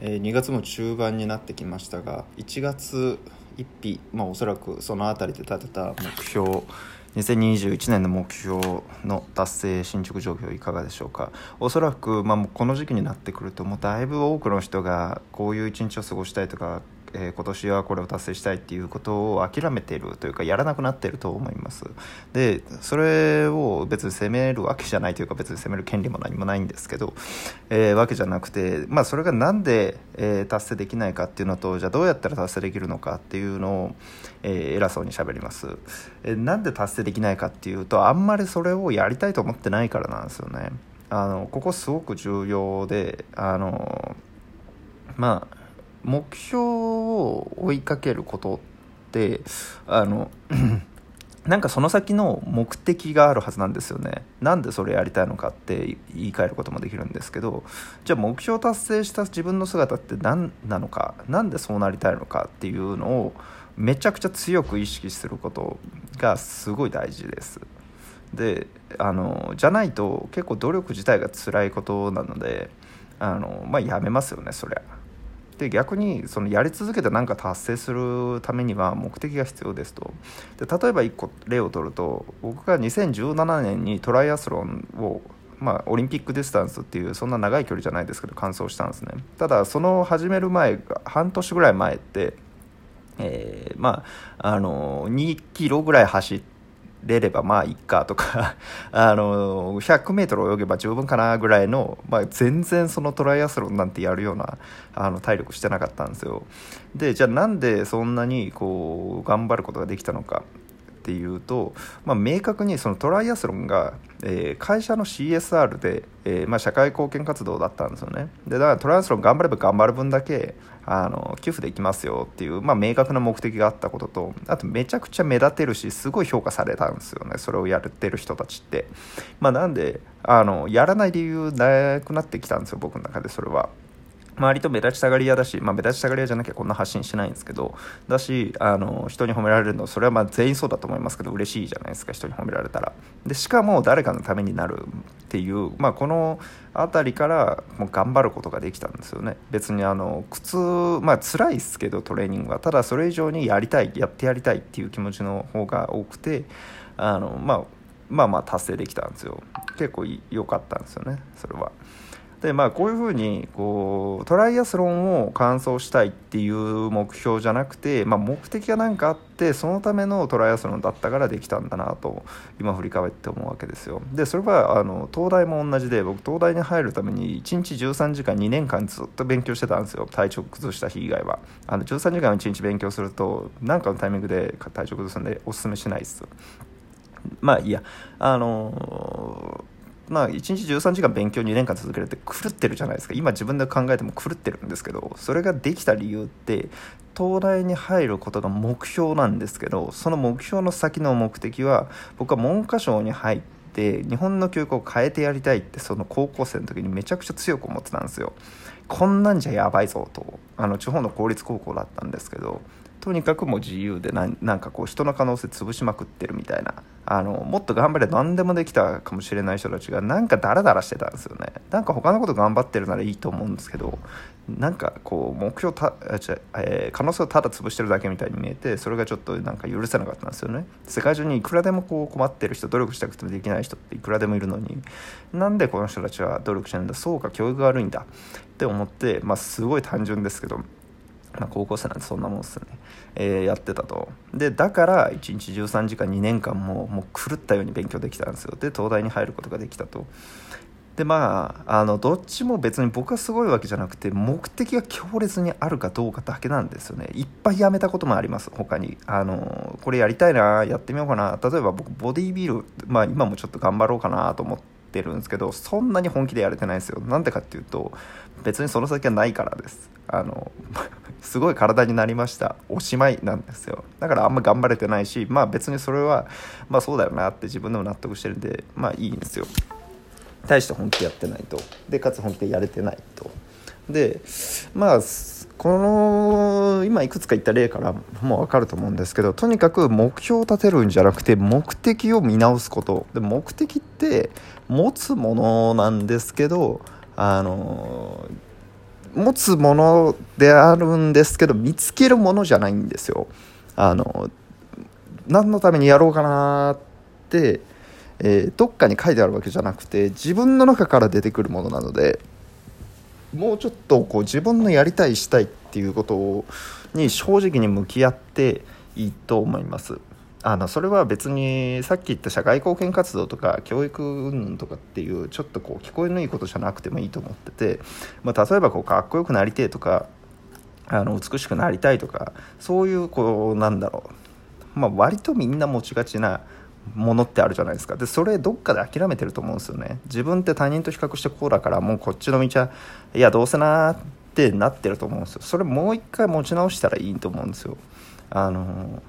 えー、2月も中盤になってきましたが1月1日、まあ、おそらくその辺りで立てた目標2021年の目標の達成進捗状況いかがでしょうか。おそらく、まあ、この時期になってくるともうだいぶ多くの人がこういう一日を過ごしたいとかえー、今年はこれを達成したいっていうことを諦めているというかやらなくなっていると思います。でそれを別に責めるわけじゃないというか別に責める権利も何もないんですけど、えー、わけじゃなくて、まあ、それがなんで、えー、達成できないかっていうのとじゃあどうやったら達成できるのかっていうのを、えー、偉そうにしゃべります、えー、なんで達成できないかっていうとあんまりそれをやりたいと思ってないからなんですよね。あのここすごく重要であのまあ目標を追いかけることってあの なんかその先の目的があるはずなんですよねなんでそれやりたいのかって言い換えることもできるんですけどじゃあ目標を達成した自分の姿って何なのか何でそうなりたいのかっていうのをめちゃくちゃ強く意識することがすごい大事ですであのじゃないと結構努力自体が辛いことなのであのまあやめますよねそりゃ。で逆にそのやり続けて何か達成するためには目的が必要ですと。で例えば1個例を取ると僕が2017年にトライアスロンをまあ、オリンピックディスタンスっていうそんな長い距離じゃないですけど完走したんですね。ただその始める前半年ぐらい前ってえー、まああの2キロぐらい走ってれればまあいっかとか あの 100m 泳げば十分かなぐらいの、まあ、全然そのトライアスロンなんてやるようなあの体力してなかったんですよ。でじゃあなんでそんなにこう頑張ることができたのか。っていうと、まあ、明確にそのトライアスロンが、えー、会社の CSR で、えー、まあ、社会貢献活動だったんですよね。でだからトライアスロン頑張れば頑張る分だけあの寄付できますよっていう、まあ、明確な目的があったこととあとめちゃくちゃ目立てるしすごい評価されたんですよね。それをやってる人たちって、まあ、なんであのやらない理由なくなってきたんですよ僕の中でそれは。周りと目立ちたがり屋だし、まあ、目立ちたがり屋じゃなきゃこんな発信しないんですけどだしあの人に褒められるのそれはま全員そうだと思いますけど嬉しいじゃないですか人に褒められたら。でしかも誰かのためになるっていう、まあ、この辺りからもう頑張ることができたんですよね。別にあの苦痛まあ辛いですけどトレーニングは。ただそれ以上にやりたいやってやりたいっていう気持ちの方が多くてあの、まあ、まあまあ達成できたんですよ。結構良かったんですよねそれは。でまあこういうふうにこうトライアスロンを完走したいっていう目標じゃなくて、まあ、目的が何かあってそのためのトライアスロンだったからできたんだなと今振り返って思うわけですよ。でそれはあの東大も同じで僕東大に入るために1日13時間2年間ずっと勉強してたんですよ。体調崩した日以外は。あの13時間1日勉強すると何かのタイミングで体調崩すんでおすすめしないです。まあいいや。あのーまあ、1日13時間勉強2年間続けるって狂ってるじゃないですか。今自分で考えても狂ってるんですけどそれができた理由って東大に入ることが目標なんですけどその目標の先の目的は僕は文科省に入って日本の教育を変えてやりたいってその高校生の時にめちゃくちゃ強く思ってたんですよ。こんなんじゃやばいぞとあの地方の公立高校だったんですけどとにかくもう自由でなんかこう人の可能性潰しまくってるみたいな。あのもっと頑張れ何でもできたかもしれない人たちがなんかダラダラしてたんですよね。なんか他のこと頑張ってるならいいと思うんですけどなんかこう目標た、えー、可能性をただ潰してるだけみたいに見えてそれがちょっとなんか許せなかったんですよね。世界中にいくらでもこう困ってる人努力したくてもできない人っていくらでもいるのになんでこの人たちは努力しないんだそうか教育が悪いんだって思ってまあすごい単純ですけどまあ、高校生なんてそんなもんっすね、えー、やってたと。でだから1日13時間2年間ももう狂ったように勉強できたんですよ。で東大に入ることができたと。でまああのどっちも別に僕はすごいわけじゃなくて目的が強烈にあるかどうかだけなんですよね。いっぱいやめたこともあります他に。あのこれやりたいなやってみようかな。例えば僕ボディービルまあ今もちょっと頑張ろうかなと思ってるんですけどそんなに本気でやれてないんですよ。なんでかっていうと別にその先はないからです。あの すごい体になりました。おしまいなんですよ。だからあんま頑張れてないしまあ別にそれはまあそうだよなって自分でも納得してるんでまあいいんですよ。大して本気やってないと。でかつ本気でやれてないと。でまあこの今いくつか言った例からもう分かると思うんですけどとにかく目標を立てるんじゃなくて目的を見直すこと。で目的って持つものなんですけどあの持つものであるんですけど見つけるものじゃないんですよ。あの何のためにやろうかなってえー、どっかに書いてあるわけじゃなくて自分の中から出てくるものなのでもうちょっとこう自分のやりたいしたいっていうことに正直に向き合っていいと思います。あのそれは別にさっき言った社会貢献活動とか教育云々とかっていうちょっとこう聞こえのいいことじゃなくてもいいと思ってて、まあ、例えばこうかっこよくなりてえとかあの美しくなりたいとかそういうこうなんだろう、まあ、割とみんな持ちがちなものってあるじゃないですか。でそれどっかで諦めてると思うんですよね。自分って他人と比較してこうだからもうこっちの道はいやどうせなってなってると思うんですよ。それもう一回持ち直したらいいと思うんですよ。あの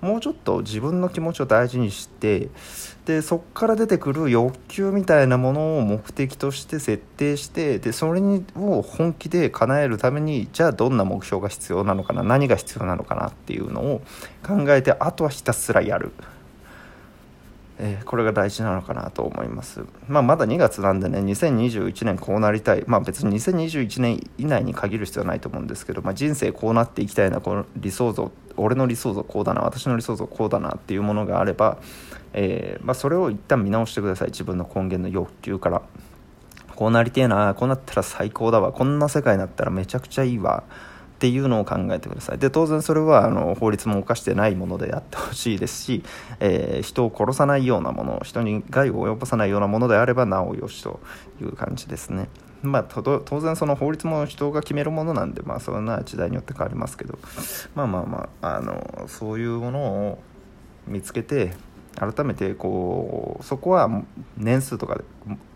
もうちょっと自分の気持ちを大事にしてでそこから出てくる欲求みたいなものを目的として設定してでそれを本気で叶えるためにじゃあどんな目標が必要なのかな何が必要なのかなっていうのを考えてあとはひたすらやる。えー、これが大事なのかなと思います、まあ、まだ2月なんでね2021年こうなりたい。まあ別に2021年以内に限る必要はないと思うんですけど、まあ、人生こうなっていきたいなこの理想像俺の理想像こうだな私の理想像こうだなっていうものがあれば、えー、まあ、それを一旦見直してください。自分の根源の欲求から。こうなりてえなこうなったら最高だわ。こんな世界になったらめちゃくちゃいいわ。っていうのを考えてくださいで当然それはあの法律も犯してないものであってほしいですし、えー、人を殺さないようなもの人に害を及ぼさないようなものであればなおよしという感じですね。まあ、当然その法律も人が決めるものなんで、まあ、そんな時代によって変わりますけどまあまあまああのそういうものを見つけて改めてこうそこは年数とか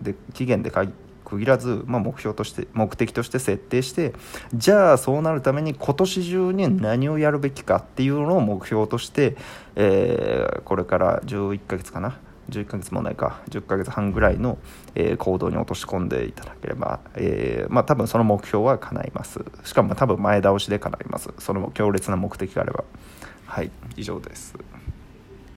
で期限で区切らず、まあ、目標として目的として設定してじゃあそうなるために今年中に何をやるべきかっていうのを目標として、えー、これから11ヶ月かな？11ヶ月もないか。10ヶ月半ぐらいの、えー、行動に落とし込んでいただければ、えー、まあ、多分その目標は叶います。しかも多分前倒しで叶います。その強烈な目的があれば。はい。以上です。